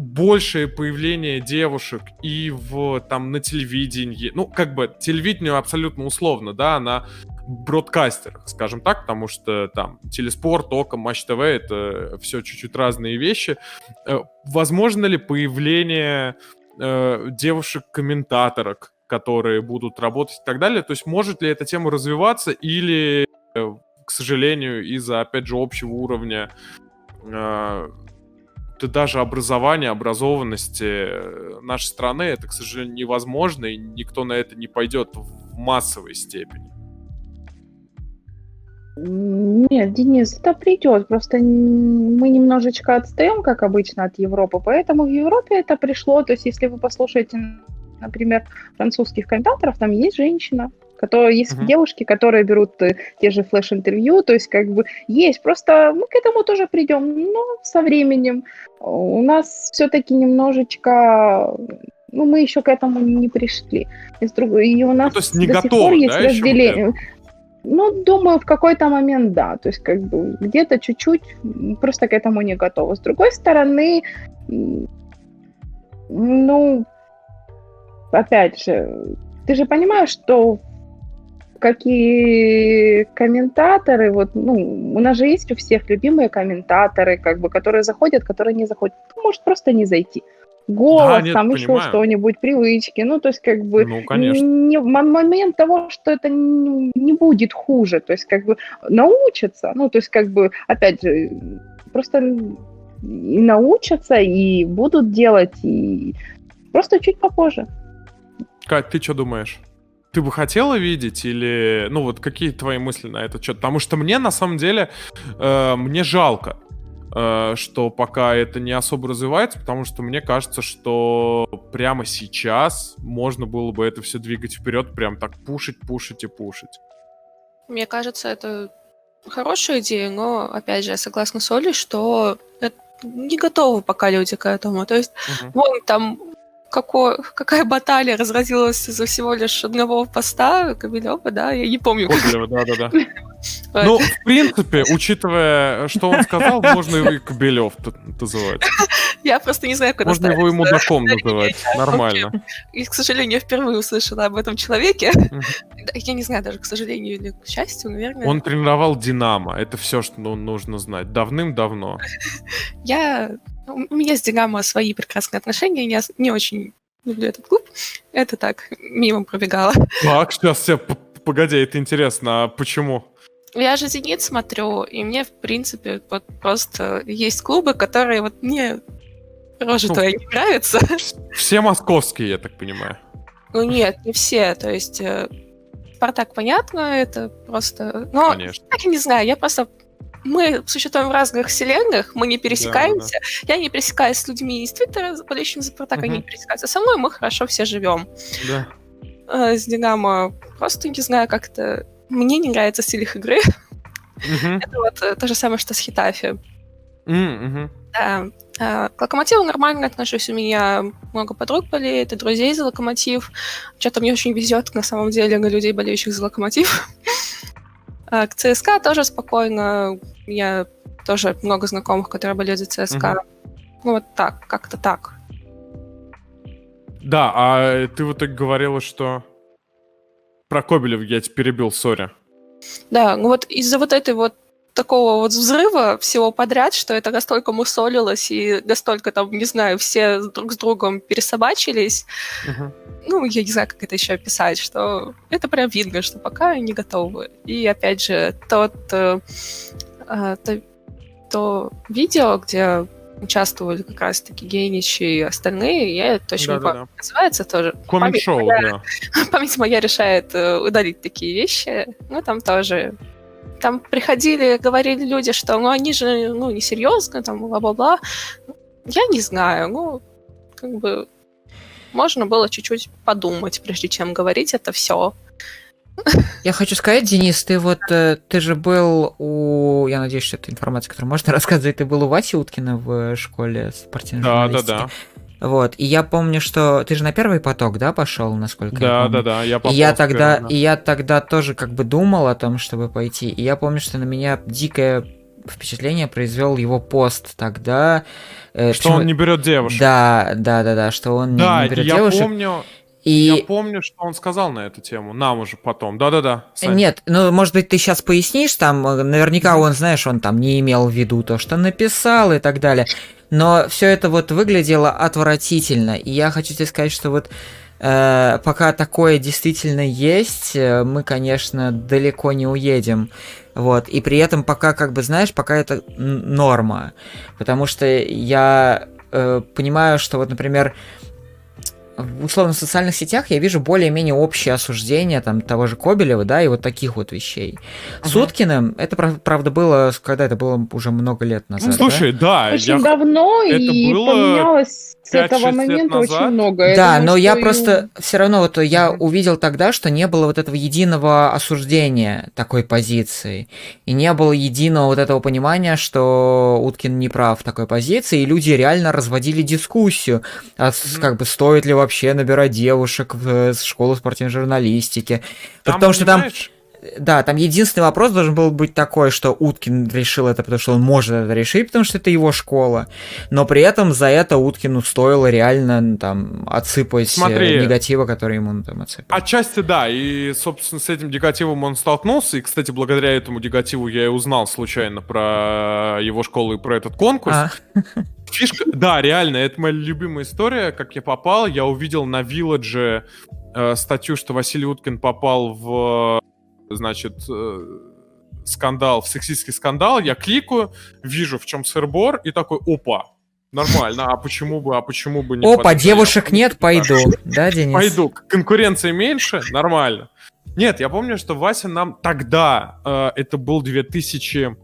большее появление девушек и в там на телевидении, ну как бы телевидению абсолютно условно, да, она бродкастерах, скажем так, потому что там телеспорт, ОКО, Матч ТВ — это все чуть-чуть разные вещи. Э, возможно ли появление э, девушек-комментаторок, которые будут работать и так далее? То есть может ли эта тема развиваться или, э, к сожалению, из-за, опять же, общего уровня э, да даже образования, образованности э, нашей страны, это, к сожалению, невозможно, и никто на это не пойдет в массовой степени. Нет, Денис, это придет. Просто мы немножечко отстаем, как обычно, от Европы. Поэтому в Европе это пришло. То есть, если вы послушаете, например, французских комментаторов, там есть женщина, которые есть uh-huh. девушки, которые берут э, те же флеш-интервью, то есть как бы есть, просто мы к этому тоже придем, но со временем у нас все-таки немножечко, ну мы еще к этому не пришли, и, и у нас ну, то есть не до готовы, сих пор есть да, разделение. Ну, думаю, в какой-то момент да. То есть, как бы где-то чуть-чуть просто к этому не готовы. С другой стороны, ну, опять же, ты же понимаешь, что какие комментаторы, вот, ну, у нас же есть у всех любимые комментаторы, как бы, которые заходят, которые не заходят. Кто может просто не зайти? Голос, да, нет, там понимаю. еще что-нибудь, привычки. Ну, то есть, как бы, ну, не, момент того, что это не, не будет хуже. То есть, как бы, научатся. Ну, то есть, как бы, опять же, просто и научатся, и будут делать, и просто чуть попозже. Кать, ты что думаешь? Ты бы хотела видеть или, ну вот какие твои мысли на этот счет? Потому что мне на самом деле э, мне жалко, э, что пока это не особо развивается, потому что мне кажется, что прямо сейчас можно было бы это все двигать вперед, прям так пушить, пушить и пушить. Мне кажется, это хорошая идея, но опять же я согласна с Олей, что не готовы пока люди к этому. То есть, угу. вон там какой, какая баталия разразилась из-за всего лишь одного поста Кобелева, да? Я не помню. Кобелева, да-да-да. Ну, в принципе, учитывая, что он сказал, можно его и Кобелев называть. Я просто не знаю, куда Можно его и мудаком называть. Нормально. И, к сожалению, я впервые услышала об этом человеке. Я не знаю даже, к сожалению или к счастью, наверное. Он тренировал Динамо. Это все, что нужно знать. Давным-давно. Я у меня с Динамо свои прекрасные отношения, я не очень люблю этот клуб. Это так, мимо пробегала. Так, сейчас все, погоди, это интересно, а почему? Я же «Зенит» смотрю, и мне, в принципе, вот просто есть клубы, которые вот мне рожа ну, твоя не нравится. Все московские, я так понимаю. Ну нет, не все, то есть э, Спартак, понятно, это просто... Но, Конечно. я не знаю, я просто мы существуем в разных вселенных, мы не пересекаемся. Да, да. Я не пересекаюсь с людьми из Твиттера, болельщиками за Спартак, угу. они не пересекаются со мной, мы хорошо все живем. Да. Э, с Динамо просто не знаю, как-то... Мне не нравится стиль их игры. Угу. Это вот э, то же самое, что с Хитафи. Угу. Да. Э, к Локомотиву нормально отношусь. У меня много подруг болеет и друзей за Локомотив. Что-то мне очень везет, на самом деле, на людей, болеющих за Локомотив. А, к ЦСКА тоже спокойно. Я тоже много знакомых, которые болеют за ЦСКА. Угу. Ну вот так, как-то так. Да, а ты вот так говорила, что про Кобелев я тебя перебил, сори. Да, ну вот из-за вот этой вот такого вот взрыва всего подряд, что это настолько мусолилось и настолько там, не знаю, все друг с другом пересобачились. Uh-huh. Ну, я не знаю, как это еще описать, что это прям видно, что пока не готовы. И опять же, тот э, э, то, то видео, где участвовали как раз-таки Гейнич и остальные, я точно да, не помню, да. называется тоже. Коммент-шоу, да. Память моя решает э, удалить такие вещи. Ну, там тоже там приходили, говорили люди, что ну они же ну несерьезно, там бла-бла-бла. Я не знаю, ну как бы можно было чуть-чуть подумать, прежде чем говорить это все. Я хочу сказать, Денис, ты вот, э, ты же был у, я надеюсь, что это информация, которую можно рассказывать, ты был у Васи Уткина в школе спортивной Да, да, да. Вот, и я помню, что ты же на первый поток, да, пошел, насколько да, я помню. Да, да, я попал. И я тогда, да. и я тогда тоже как бы думал о том, чтобы пойти. И я помню, что на меня дикое впечатление произвел его пост тогда. Э, что почему... он не берет девушек. Да, да, да, да, что он да, не, не берет я девушек. помню. И... Я помню, что он сказал на эту тему, нам уже потом. Да-да-да. Нет, ну, может быть, ты сейчас пояснишь, там, наверняка он, знаешь, он там не имел в виду то, что написал и так далее. Но все это вот выглядело отвратительно. И я хочу тебе сказать, что вот э, пока такое действительно есть, э, мы, конечно, далеко не уедем. Вот. И при этом пока, как бы, знаешь, пока это норма. Потому что я э, понимаю, что вот, например, условно в социальных сетях я вижу более-менее общее осуждение там того же Кобелева, да, и вот таких вот вещей. Uh-huh. С Уткиным, это правда было, когда это было уже много лет назад. Слушай, да, да очень я... давно это и было... поменялось с этого момента очень много. да, думаю, но я и... просто все равно вот я увидел тогда, что не было вот этого единого осуждения такой позиции. И не было единого вот этого понимания, что Уткин не прав в такой позиции, и люди реально разводили дискуссию, а mm-hmm. как бы стоит ли вообще набирать девушек в э, школу спортивной журналистики. Там, Потому что там да, там единственный вопрос должен был быть такой, что Уткин решил это, потому что он может это решить, потому что это его школа. Но при этом за это Уткину стоило реально там отсыпать э, Смотри, негатива, который ему там отсыпал. Отчасти да, и, собственно, с этим негативом он столкнулся, и, кстати, благодаря этому негативу я и узнал случайно про его школу и про этот конкурс. А. Фишка, да, реально, это моя любимая история, как я попал, я увидел на Вилладже э, статью, что Василий Уткин попал в значит, э, скандал, в сексистский скандал, я кликаю, вижу, в чем сырбор, и такой, опа, нормально, а почему бы, а почему бы не... Опа, девушек нет, пойду, да, Денис? Пойду, конкуренции меньше, нормально. Нет, я помню, что Вася нам тогда, э, это был 2000,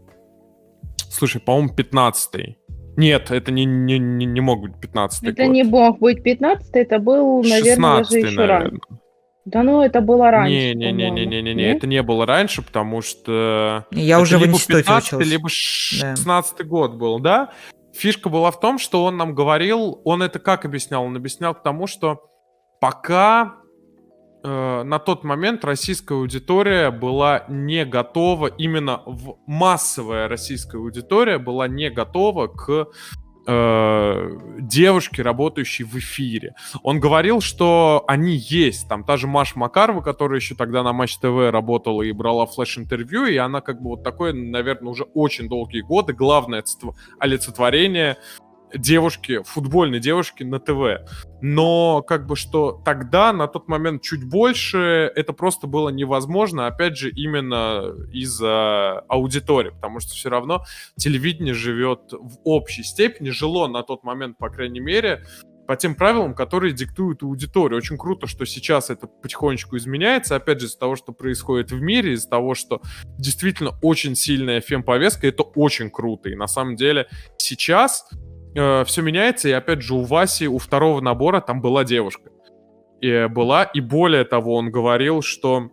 слушай, по-моему, 15 нет, это не, не, не, не мог быть 15 Это год. не мог быть 15 это был, наверное, даже еще наверное. раньше. Да ну, это было раньше. Не-не-не-не-не-не, не, это не было раньше, потому что... Я уже в институте 15 учился. либо 16 да. год был, да? Фишка была в том, что он нам говорил, он это как объяснял? Он объяснял к тому, что пока э, на тот момент российская аудитория была не готова, именно в массовая российская аудитория была не готова к э, девушки, работающие в эфире. Он говорил, что они есть. Там та же Маша Макарова, которая еще тогда на Матч ТВ работала и брала флеш-интервью, и она как бы вот такое, наверное, уже очень долгие годы главное олицетворение девушки, футбольной девушки на ТВ. Но как бы что тогда, на тот момент чуть больше, это просто было невозможно, опять же, именно из-за аудитории, потому что все равно телевидение живет в общей степени, жило на тот момент, по крайней мере, по тем правилам, которые диктуют аудиторию. Очень круто, что сейчас это потихонечку изменяется, опять же, из-за того, что происходит в мире, из-за того, что действительно очень сильная фем-повестка, это очень круто. И на самом деле сейчас э, все меняется, и опять же у Васи, у второго набора там была девушка. И была, и более того, он говорил, что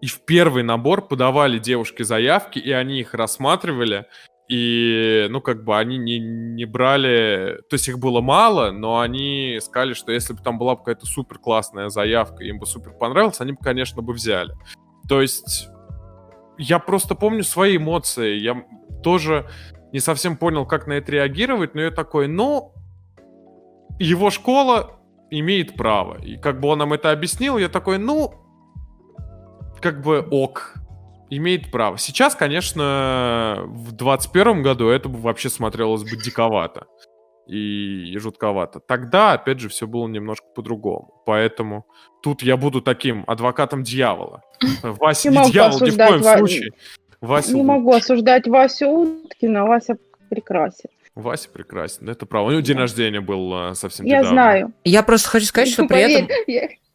и в первый набор подавали девушки заявки, и они их рассматривали, и, ну, как бы они не, не брали... То есть их было мало, но они сказали, что если бы там была какая-то супер классная заявка, им бы супер понравилось, они бы, конечно, бы взяли. То есть я просто помню свои эмоции. Я тоже не совсем понял, как на это реагировать, но я такой, ну, его школа имеет право. И как бы он нам это объяснил, я такой, ну, как бы ок, имеет право. Сейчас, конечно, в 21 году это бы вообще смотрелось бы диковато и, и жутковато. Тогда, опять же, все было немножко по-другому. Поэтому тут я буду таким адвокатом дьявола. Вася не дьявол ни в коем случае. Вася не могу осуждать Васю Уткина, Вася прекрасен. Вася прекрасен, это правда. У него день рождения был а, совсем Я недавно. знаю. Я просто хочу сказать, что при этом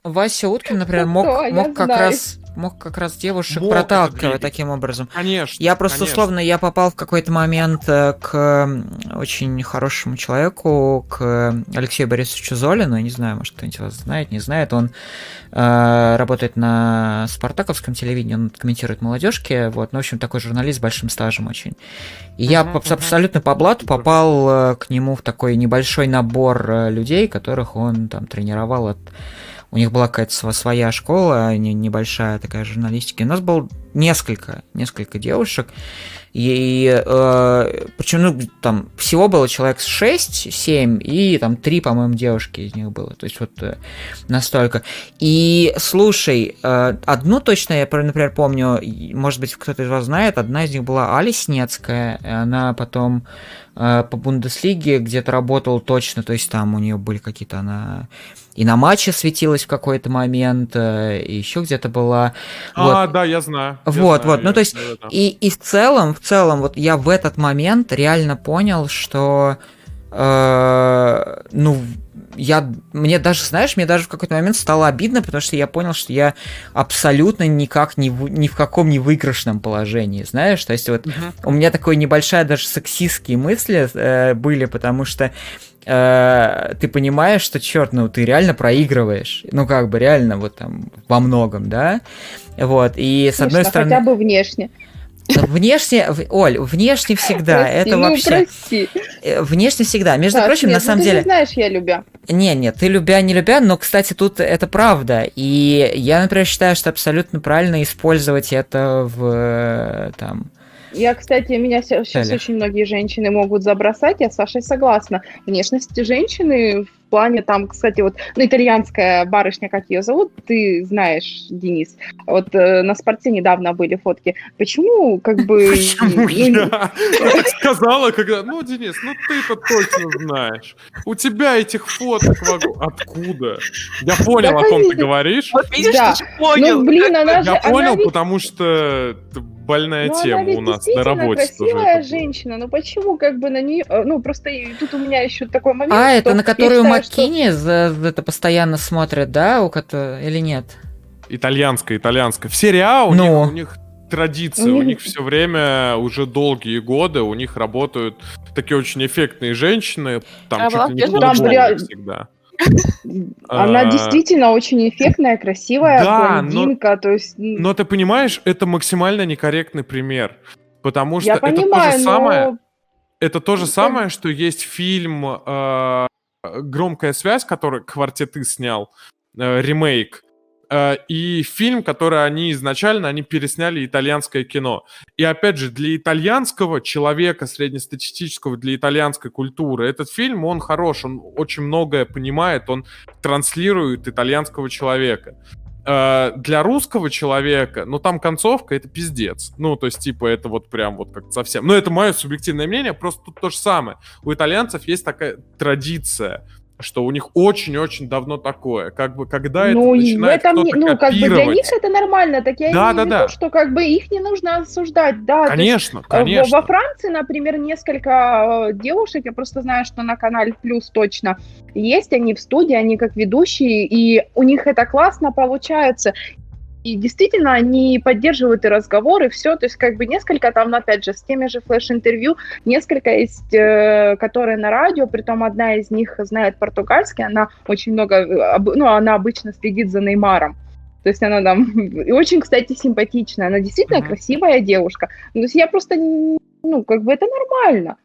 Вася Уткин, например, мог, мог как раз мог как раз девушек мог проталкивать таким образом. Конечно. Я просто конечно. условно, я попал в какой-то момент э, к очень хорошему человеку, к Алексею Борисовичу Золину, не знаю, может кто-нибудь вас знает, не знает, он э, работает на спартаковском телевидении, он комментирует молодежки, вот, ну, в общем, такой журналист с большим стажем очень. И uh-huh, я uh-huh. абсолютно по блату попал э, к нему в такой небольшой набор э, людей, которых он там тренировал от у них была какая-то своя школа, не, небольшая такая журналистики. У нас было несколько, несколько девушек. И э, причем, ну, там всего было человек 6-7, и там 3, по-моему, девушки из них было. То есть вот э, настолько. И слушай, э, одну точно я, например, помню, может быть, кто-то из вас знает, одна из них была Али Снецкая, она потом по Бундеслиге где-то работала точно, то есть там у нее были какие-то, она и на матче светилась в какой-то момент, э, и еще где-то была. А, вот. да, я знаю. Вот, я вот, знаю, ну то есть, и, и в целом, в целом, вот я в этот момент реально понял, что, э, ну, я, мне даже, знаешь, мне даже в какой-то момент стало обидно, потому что я понял, что я абсолютно никак не в, ни в каком не выигрышном положении, знаешь, то есть вот uh-huh. у меня такой небольшая даже сексистские мысли э, были, потому что э, ты понимаешь, что, черт, ну ты реально проигрываешь. Ну, как бы реально, вот там во многом, да. Вот. И с одной стороны. Хотя бы внешне. Внешне, Оль, внешне всегда. Прости, это ну, вообще. Прости. Э, внешне всегда. Между так, прочим, нет, на самом ну, ты деле. Ты знаешь, я любя. Не, нет, ты любя, не любя, но, кстати, тут это правда. И я, например, считаю, что абсолютно правильно использовать это в э, там я, кстати, меня сейчас Далее. очень многие женщины могут забросать, я с Сашей согласна. Внешность женщины в плане там, кстати, вот, ну, итальянская барышня, как ее зовут, ты знаешь, Денис. Вот э, на спорте недавно были фотки. Почему, как бы... Почему я сказала, когда... Ну, Денис, ну ты-то точно знаешь. У тебя этих фоток откуда? Я понял, о ком ты говоришь. Вот видишь, ты понял. Ну, блин, она же... Я понял, потому что больная ну, тема у нас на работе. красивая женщина, но почему как бы на нее... Э, ну, просто тут у меня еще такой момент, А, это на которую Маккини что... за это постоянно смотрят, да, у которой... или нет? Итальянская, итальянская. В серии у, ну. них, у них традиция, у них все время уже долгие годы, у них работают такие очень эффектные женщины, там а чуть ли не там всегда. Она а, действительно очень эффектная, красивая, да, блондинка, но, то есть... Но ты понимаешь, это максимально некорректный пример, потому что Я это понимаю, то же самое... Это то же самое, что есть фильм э, «Громкая связь», который «Квартеты» снял, э, ремейк, и фильм, который они изначально, они пересняли итальянское кино. И опять же, для итальянского человека, среднестатистического, для итальянской культуры, этот фильм, он хорош, он очень многое понимает, он транслирует итальянского человека. Э, для русского человека, ну там концовка это пиздец. Ну, то есть, типа, это вот прям вот как совсем. Но это мое субъективное мнение, просто тут то же самое. У итальянцев есть такая традиция что у них очень-очень давно такое. Как бы, когда ну, это начинает этом, кто-то Ну, как бы для них это нормально, так я да, да, не да. Виду, что как бы их не нужно осуждать, да. Конечно, есть, конечно. Во Франции, например, несколько э, девушек, я просто знаю, что на канале Плюс точно есть, они в студии, они как ведущие, и у них это классно получается. И действительно, они поддерживают и разговоры, все. То есть, как бы несколько там, опять же, с теми же флеш-интервью, несколько есть, э, которые на радио, притом одна из них знает португальский, она очень много, э, ну, она обычно следит за Неймаром. То есть она там и очень, кстати, симпатичная. Она действительно mm-hmm. красивая девушка. То есть я просто, ну, как бы это нормально.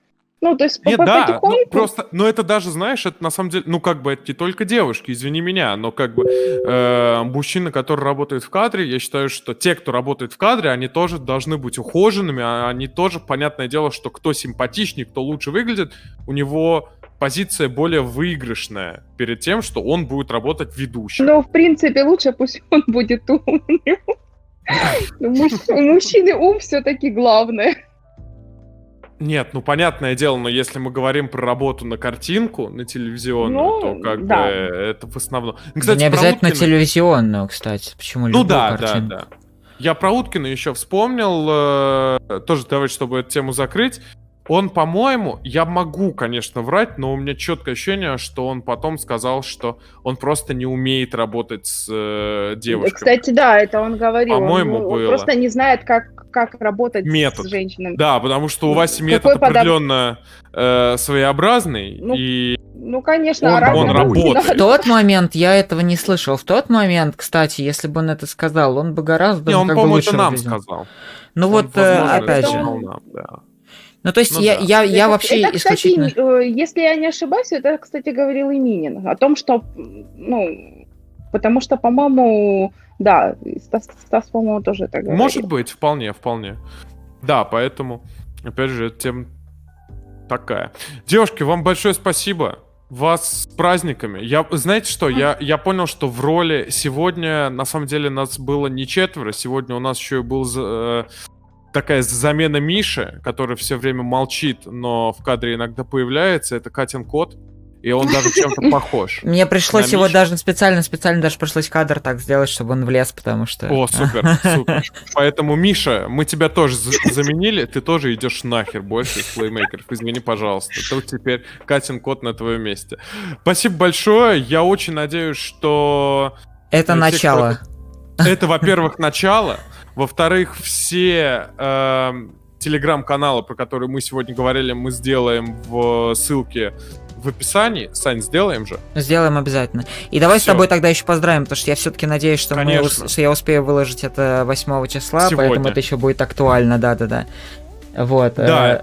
Ну, то есть Нет, по да, потихоньку... ну, просто, но это даже, знаешь, это на самом деле, ну, как бы, это не только девушки, извини меня, но как бы э, мужчины, которые работают в кадре, я считаю, что те, кто работает в кадре, они тоже должны быть ухоженными, а они тоже, понятное дело, что кто симпатичнее, кто лучше выглядит, у него позиция более выигрышная перед тем, что он будет работать ведущим. Ну, в принципе, лучше пусть он будет умным. У мужчины ум все-таки главное. Нет, ну понятное дело, но если мы говорим про работу на картинку, на телевизионную, ну, то как да. бы это в основном. Кстати, не обязательно Уткина... телевизионную, кстати. Почему Ну да, картинку? да, да. Я про Уткина еще вспомнил, э, тоже давайте, чтобы эту тему закрыть. Он, по-моему, я могу, конечно, врать, но у меня четкое ощущение, что он потом сказал, что он просто не умеет работать с э, девушкой. Кстати, да, это он говорил. По-моему, он, было. Он просто не знает, как, как работать метод. с женщинами. Да, потому что у Васи метод Какой определенно э, своеобразный. Ну, и ну, конечно, он, а он работает. В тот момент я этого не слышал. В тот момент, кстати, если бы он это сказал, он бы гораздо... Не, он, по-моему, это нам сказал. Ну он, вот, э, возможно, опять же... Нам, да. Ну, то есть ну, я, да. я, я это, вообще это, исключительно... Кстати, э, если я не ошибаюсь, это, кстати, говорил и Минин о том, что, ну, потому что, по-моему, да, Стас, Стас по-моему, тоже это говорил. Может быть, вполне, вполне. Да, поэтому... Опять же, тем такая. Девушки, вам большое спасибо. Вас с праздниками. Я, знаете что, я, я понял, что в роли сегодня, на самом деле, нас было не четверо. Сегодня у нас еще и был э, такая замена Миши, который все время молчит, но в кадре иногда появляется. Это Катин кот и он даже чем-то похож. Мне пришлось его даже специально, специально даже пришлось кадр так сделать, чтобы он влез, потому что... О, супер, супер. Поэтому, Миша, мы тебя тоже заменили, ты тоже идешь нахер больше из плеймейкеров. Извини, пожалуйста. Тут теперь Катин кот на твоем месте. Спасибо большое. Я очень надеюсь, что... Это начало. Это, во-первых, начало. Во-вторых, все эм, телеграм-каналы, про которые мы сегодня говорили, мы сделаем в ссылке в описании. Сань, сделаем же? Сделаем обязательно. И давай Всё. с тобой тогда еще поздравим, потому что я все-таки надеюсь, что, мы, что я успею выложить это 8 числа, Сегодня. поэтому это еще будет актуально, да-да-да. Вот. Да. Э,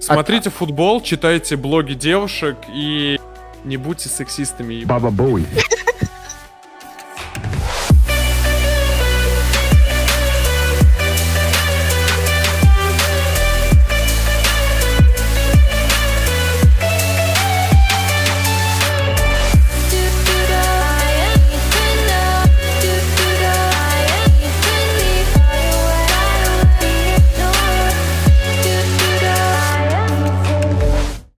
Смотрите От... футбол, читайте блоги девушек и не будьте сексистами. Баба Боуи.